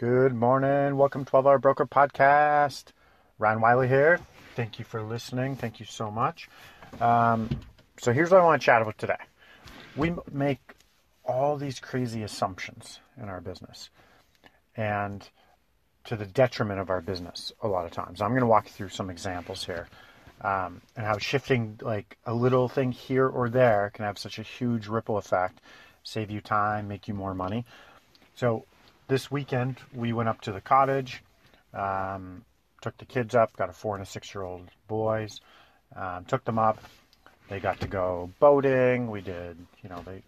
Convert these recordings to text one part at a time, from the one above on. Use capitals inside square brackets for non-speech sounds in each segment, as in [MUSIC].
Good morning. Welcome to 12 Hour Broker Podcast. Ryan Wiley here. Thank you for listening. Thank you so much. Um, so, here's what I want to chat about today. We make all these crazy assumptions in our business, and to the detriment of our business a lot of times. I'm going to walk you through some examples here. Um, and how shifting like a little thing here or there can have such a huge ripple effect, save you time, make you more money. So this weekend we went up to the cottage, um, took the kids up, got a four and a six year old boys, um, took them up. They got to go boating. We did, you know, they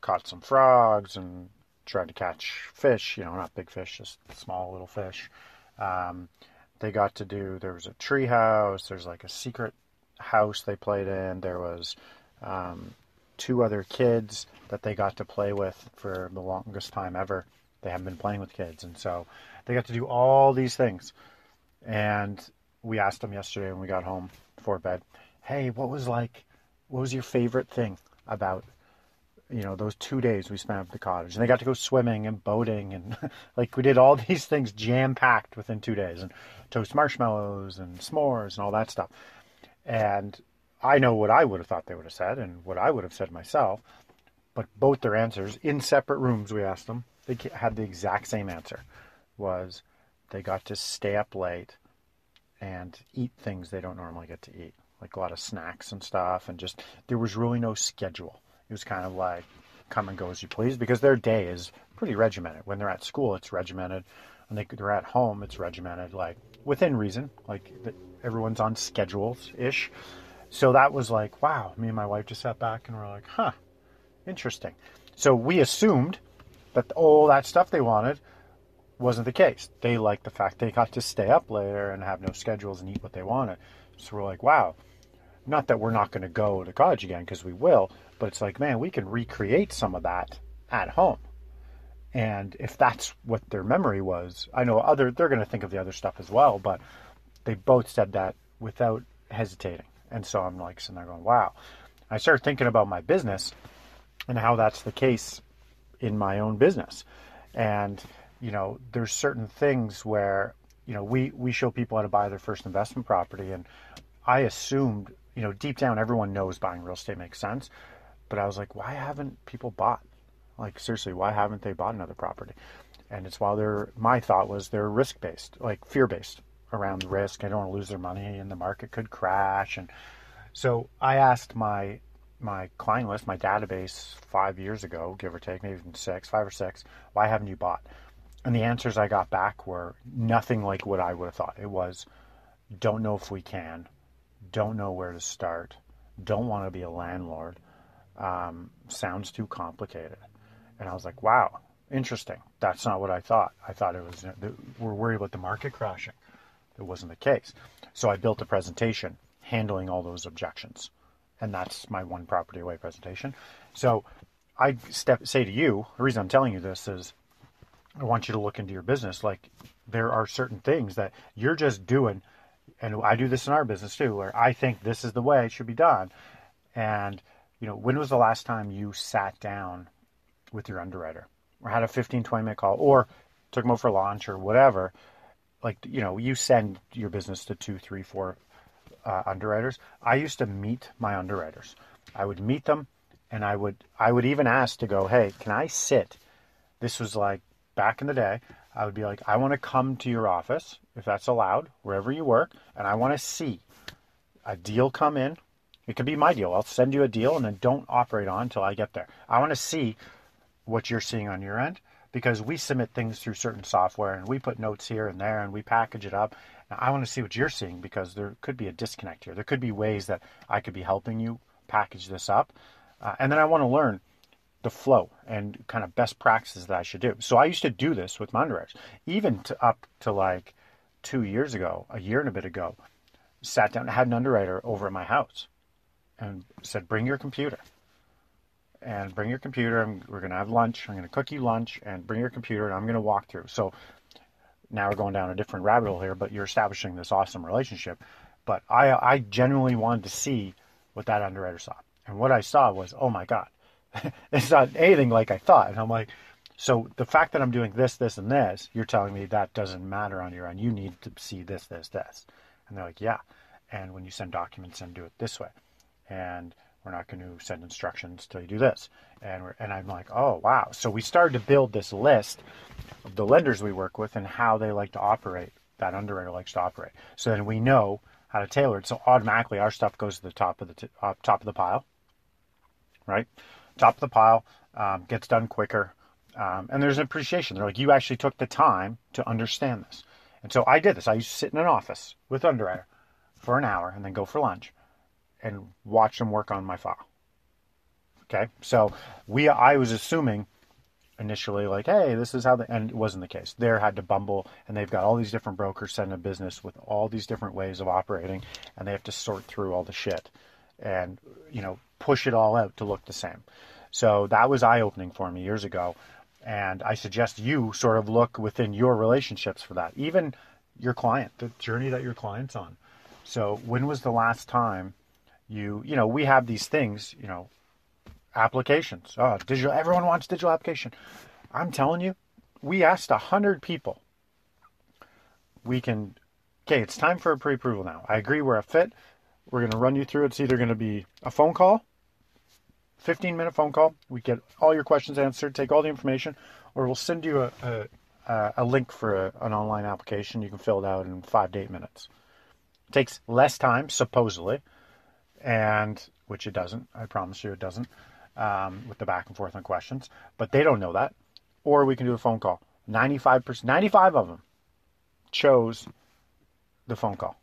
caught some frogs and tried to catch fish, you know, not big fish, just small little fish. Um, they got to do, there was a tree house, there's like a secret house they played in. There was um, two other kids that they got to play with for the longest time ever they haven't been playing with kids, and so they got to do all these things. And we asked them yesterday when we got home before bed, "Hey, what was like? What was your favorite thing about?" You know, those two days we spent at the cottage, and they got to go swimming and boating, and [LAUGHS] like we did all these things jam packed within two days, and toast marshmallows and s'mores and all that stuff. And I know what I would have thought they would have said, and what I would have said myself. But both their answers in separate rooms, we asked them, they had the exact same answer was they got to stay up late and eat things they don't normally get to eat like a lot of snacks and stuff and just there was really no schedule. It was kind of like come and go as you please because their day is pretty regimented. When they're at school it's regimented. And they, they're at home it's regimented like within reason like everyone's on schedules ish so that was like wow me and my wife just sat back and we're like huh interesting. So we assumed that all that stuff they wanted wasn't the case. They liked the fact they got to stay up later and have no schedules and eat what they wanted. So we're like, wow, not that we're not going to go to college again because we will, but it's like, man, we can recreate some of that at home. And if that's what their memory was, I know other they're going to think of the other stuff as well, but they both said that without hesitating. And so I'm like sitting there going, wow. I started thinking about my business and how that's the case in my own business. And, you know, there's certain things where, you know, we, we show people how to buy their first investment property. And I assumed, you know, deep down, everyone knows buying real estate makes sense. But I was like, why haven't people bought? Like, seriously, why haven't they bought another property? And it's while they're, my thought was they're risk based, like fear based around risk. I don't want to lose their money and the market could crash. And so I asked my my client list, my database five years ago, give or take, maybe even six, five or six, why haven't you bought? And the answers I got back were nothing like what I would have thought. It was, don't know if we can, don't know where to start, don't want to be a landlord, um, sounds too complicated. And I was like, wow, interesting. That's not what I thought. I thought it was, we're worried about the market crashing. It wasn't the case. So I built a presentation handling all those objections and that's my one property away presentation. So I step, say to you, the reason I'm telling you this is I want you to look into your business. Like there are certain things that you're just doing, and I do this in our business too, where I think this is the way it should be done. And you know, when was the last time you sat down with your underwriter or had a 15, 20 minute call or took them out for lunch or whatever? Like, you know, you send your business to two, three, four, uh, underwriters, I used to meet my underwriters. I would meet them, and I would I would even ask to go, hey, can I sit? This was like back in the day. I would be like, I want to come to your office if that's allowed, wherever you work, and I want to see a deal come in. It could be my deal. I'll send you a deal, and then don't operate on until I get there. I want to see what you're seeing on your end because we submit things through certain software and we put notes here and there and we package it up now, I want to see what you're seeing because there could be a disconnect here. There could be ways that I could be helping you package this up. Uh, and then I want to learn the flow and kind of best practices that I should do. So I used to do this with underwriters, even to up to like two years ago, a year and a bit ago. Sat down, had an underwriter over at my house, and said, "Bring your computer." And bring your computer. And we're gonna have lunch. I'm gonna cook you lunch, and bring your computer, and I'm gonna walk through. So now we're going down a different rabbit hole here, but you're establishing this awesome relationship. But I, I genuinely wanted to see what that underwriter saw, and what I saw was, oh my god, [LAUGHS] it's not anything like I thought. And I'm like, so the fact that I'm doing this, this, and this, you're telling me that doesn't matter on your end. You need to see this, this, this. And they're like, yeah. And when you send documents and do it this way. And we're not going to send instructions till you do this. And we're, and I'm like, oh wow. So we started to build this list of the lenders we work with and how they like to operate. That underwriter likes to operate. So then we know how to tailor it. So automatically our stuff goes to the top of the t- uh, top of the pile, right? top of the pile, um, gets done quicker, um, and there's an appreciation. They're like, you actually took the time to understand this. And so I did this. I used to sit in an office with underwriter for an hour and then go for lunch and watch them work on my file. Okay, so we I was assuming initially like, hey, this is how the and it wasn't the case. They had to bumble, and they've got all these different brokers sending a business with all these different ways of operating, and they have to sort through all the shit and you know push it all out to look the same. So that was eye opening for me years ago. And I suggest you sort of look within your relationships for that, even your client, the journey that your client's on. So when was the last time you, you know, we have these things, you know, applications. Oh, digital, everyone wants digital application. I'm telling you, we asked a hundred people. We can, okay, it's time for a pre-approval now. I agree we're a fit. We're going to run you through. It's either going to be a phone call 15 minute phone call. We get all your questions answered, take all the information, or we'll send you a, a, a link for a, an online application. You can fill it out in five to eight minutes. It takes less time, supposedly, and which it doesn't. I promise you it doesn't um, with the back and forth on questions. But they don't know that. Or we can do a phone call. 95%, 95 of them chose the phone call.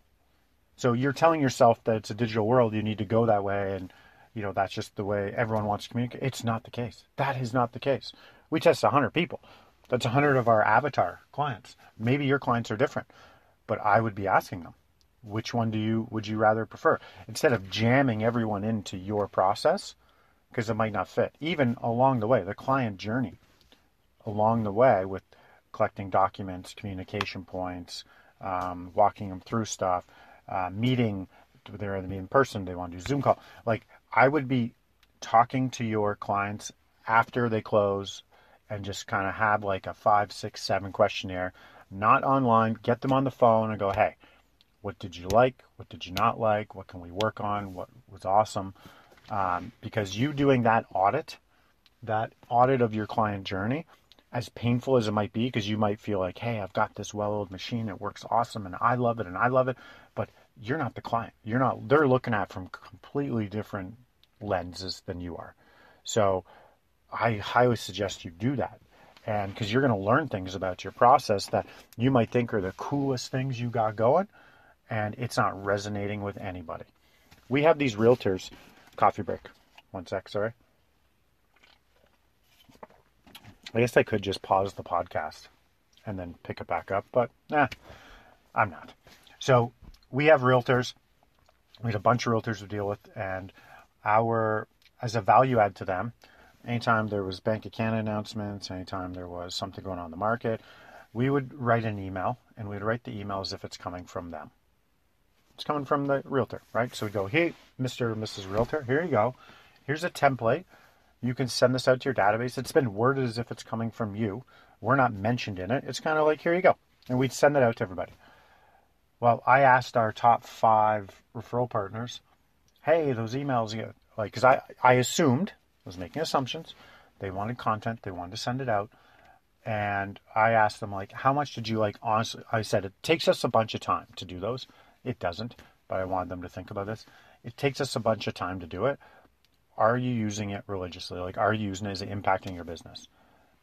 So you're telling yourself that it's a digital world, you need to go that way and you know, that's just the way everyone wants to communicate. It's not the case. That is not the case. We test 100 people. That's 100 of our avatar clients. Maybe your clients are different, but I would be asking them, which one do you would you rather prefer? Instead of jamming everyone into your process because it might not fit. Even along the way, the client journey along the way with collecting documents, communication points, um, walking them through stuff, uh, meeting, they're either in person, they want to do Zoom call. Like I would be talking to your clients after they close and just kind of have like a five, six, seven questionnaire, not online, get them on the phone and go, hey, what did you like? What did you not like? What can we work on? What was awesome? Um, because you doing that audit, that audit of your client journey, as painful as it might be, because you might feel like, hey, I've got this well oiled machine, it works awesome, and I love it, and I love it, but you're not the client. You're not, they're looking at from completely different lenses than you are. So I highly suggest you do that. And because you're going to learn things about your process that you might think are the coolest things you got going, and it's not resonating with anybody. We have these realtors, coffee break. One sec, sorry. I guess I could just pause the podcast and then pick it back up, but nah, I'm not. So we have realtors. We had a bunch of realtors to deal with, and our as a value add to them. Anytime there was Bank of Canada announcements, anytime there was something going on in the market, we would write an email, and we'd write the email as if it's coming from them. It's coming from the realtor, right? So we go, hey, Mr. or Mrs. Realtor, here you go. Here's a template. You can send this out to your database. It's been worded as if it's coming from you. We're not mentioned in it. It's kind of like, here you go. And we'd send it out to everybody. Well, I asked our top five referral partners hey, those emails, like, because I, I assumed, I was making assumptions, they wanted content, they wanted to send it out. And I asked them, like, how much did you like? Honestly, I said, it takes us a bunch of time to do those. It doesn't, but I wanted them to think about this. It takes us a bunch of time to do it. Are you using it religiously? Like, are you using it? Is it impacting your business?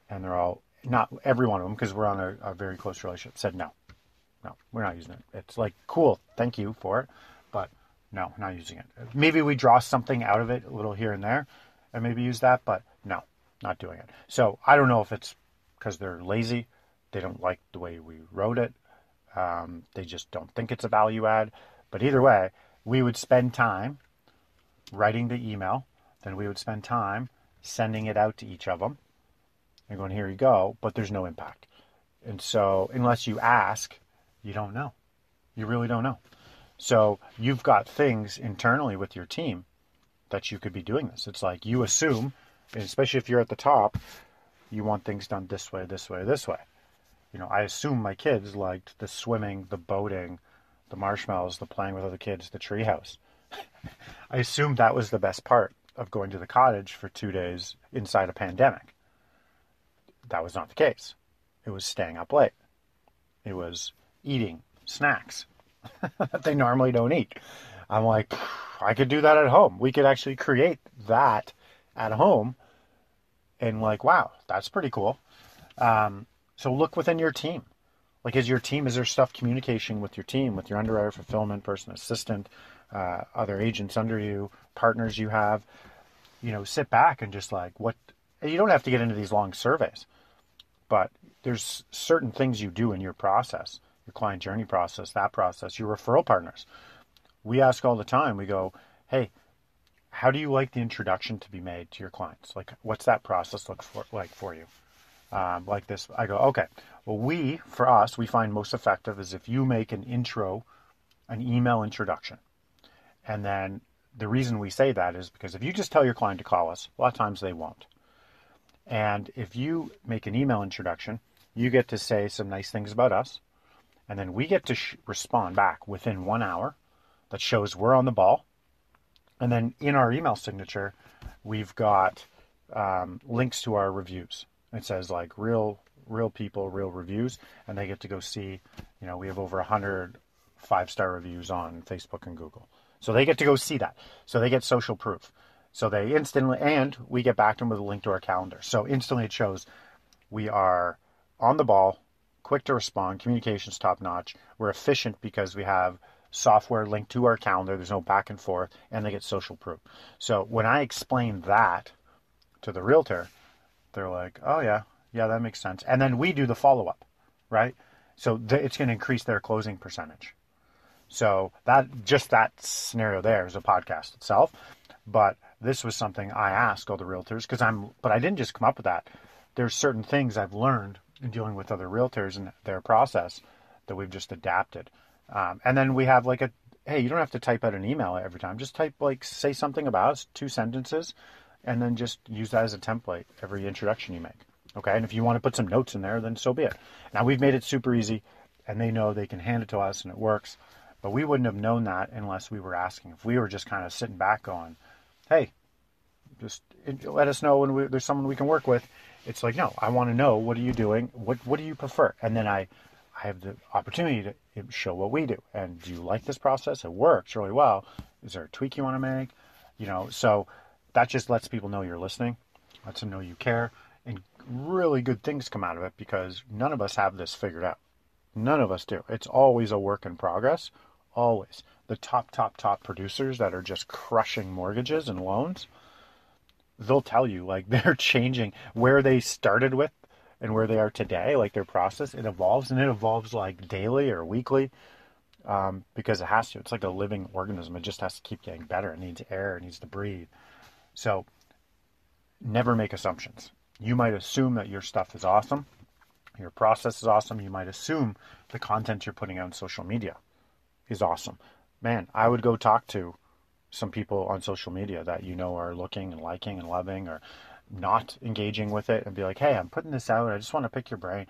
And they're all, not every one of them, because we're on a, a very close relationship, said no. No, we're not using it. It's like, cool, thank you for it. But no, not using it. Maybe we draw something out of it a little here and there and maybe use that, but no, not doing it. So I don't know if it's because they're lazy, they don't like the way we wrote it, um, they just don't think it's a value add. But either way, we would spend time writing the email, then we would spend time sending it out to each of them and going, here you go, but there's no impact. And so, unless you ask, you don't know. You really don't know. So, you've got things internally with your team that you could be doing this. It's like you assume, especially if you're at the top, you want things done this way, this way, this way. You know, I assume my kids liked the swimming, the boating, the marshmallows, the playing with other kids, the treehouse. [LAUGHS] I assumed that was the best part of going to the cottage for two days inside a pandemic. That was not the case. It was staying up late. It was eating snacks [LAUGHS] that they normally don't eat. I'm like, I could do that at home. We could actually create that at home. And like, wow, that's pretty cool. Um, so look within your team. Like, is your team, is there stuff communication with your team, with your underwriter, fulfillment person, assistant, uh, other agents under you, partners you have? You know, sit back and just like, what, you don't have to get into these long surveys, but there's certain things you do in your process, your client journey process, that process, your referral partners. We ask all the time, we go, hey, how do you like the introduction to be made to your clients? Like, what's that process look for, like for you? Um, like this, I go, okay, well, we, for us, we find most effective is if you make an intro, an email introduction. And then the reason we say that is because if you just tell your client to call us, a lot of times they won't. And if you make an email introduction, you get to say some nice things about us. And then we get to sh- respond back within one hour that shows we're on the ball. And then in our email signature, we've got um, links to our reviews. It says like real, real people, real reviews, and they get to go see. You know, we have over a hundred five star reviews on Facebook and Google, so they get to go see that. So they get social proof. So they instantly, and we get back to them with a link to our calendar. So instantly it shows we are on the ball, quick to respond, communications top notch. We're efficient because we have software linked to our calendar. There's no back and forth, and they get social proof. So when I explain that to the realtor, they're like, "Oh yeah, yeah, that makes sense." And then we do the follow up, right? So th- it's going to increase their closing percentage. So that just that scenario there is a podcast itself, but this was something I asked all the realtors because I'm, but I didn't just come up with that. There's certain things I've learned in dealing with other realtors and their process that we've just adapted. Um, and then we have like a, hey, you don't have to type out an email every time. Just type like, say something about us, two sentences, and then just use that as a template every introduction you make. Okay. And if you want to put some notes in there, then so be it. Now we've made it super easy and they know they can hand it to us and it works. But we wouldn't have known that unless we were asking. If we were just kind of sitting back going, hey, just let us know when we, there's someone we can work with. It's like, no, I want to know what are you doing? What what do you prefer? And then I, I have the opportunity to show what we do. And do you like this process? It works really well. Is there a tweak you want to make? You know, so that just lets people know you're listening, lets them know you care, and really good things come out of it because none of us have this figured out. None of us do. It's always a work in progress. Always. The top, top, top producers that are just crushing mortgages and loans, they'll tell you like [LAUGHS] they're changing where they started with and where they are today, like their process, it evolves and it evolves like daily or weekly um, because it has to. It's like a living organism. It just has to keep getting better. It needs air, it needs to breathe. So never make assumptions. You might assume that your stuff is awesome, your process is awesome. You might assume the content you're putting out on social media is awesome. Man, I would go talk to some people on social media that you know are looking and liking and loving or not engaging with it and be like, hey, I'm putting this out. I just want to pick your brain.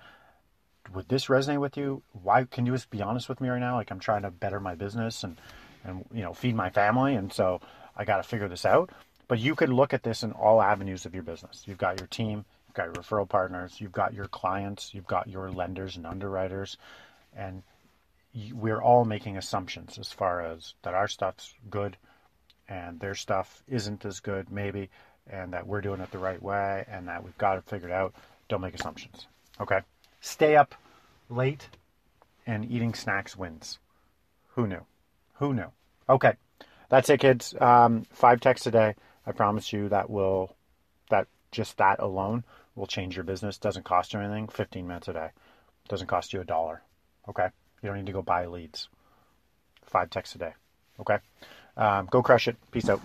Would this resonate with you? Why can you just be honest with me right now? Like I'm trying to better my business and and you know feed my family, and so I got to figure this out. But you could look at this in all avenues of your business. You've got your team, you've got your referral partners, you've got your clients, you've got your lenders and underwriters, and we're all making assumptions as far as that our stuff's good and their stuff isn't as good, maybe, and that we're doing it the right way and that we've got it figured out. Don't make assumptions. Okay? Stay up late and eating snacks wins. Who knew? Who knew? Okay. That's it, kids. Um, five texts a day. I promise you that will that just that alone will change your business. Doesn't cost you anything. 15 minutes a day. Doesn't cost you a dollar. Okay. You don't need to go buy leads. Five texts a day. Okay. Um, go crush it. Peace out.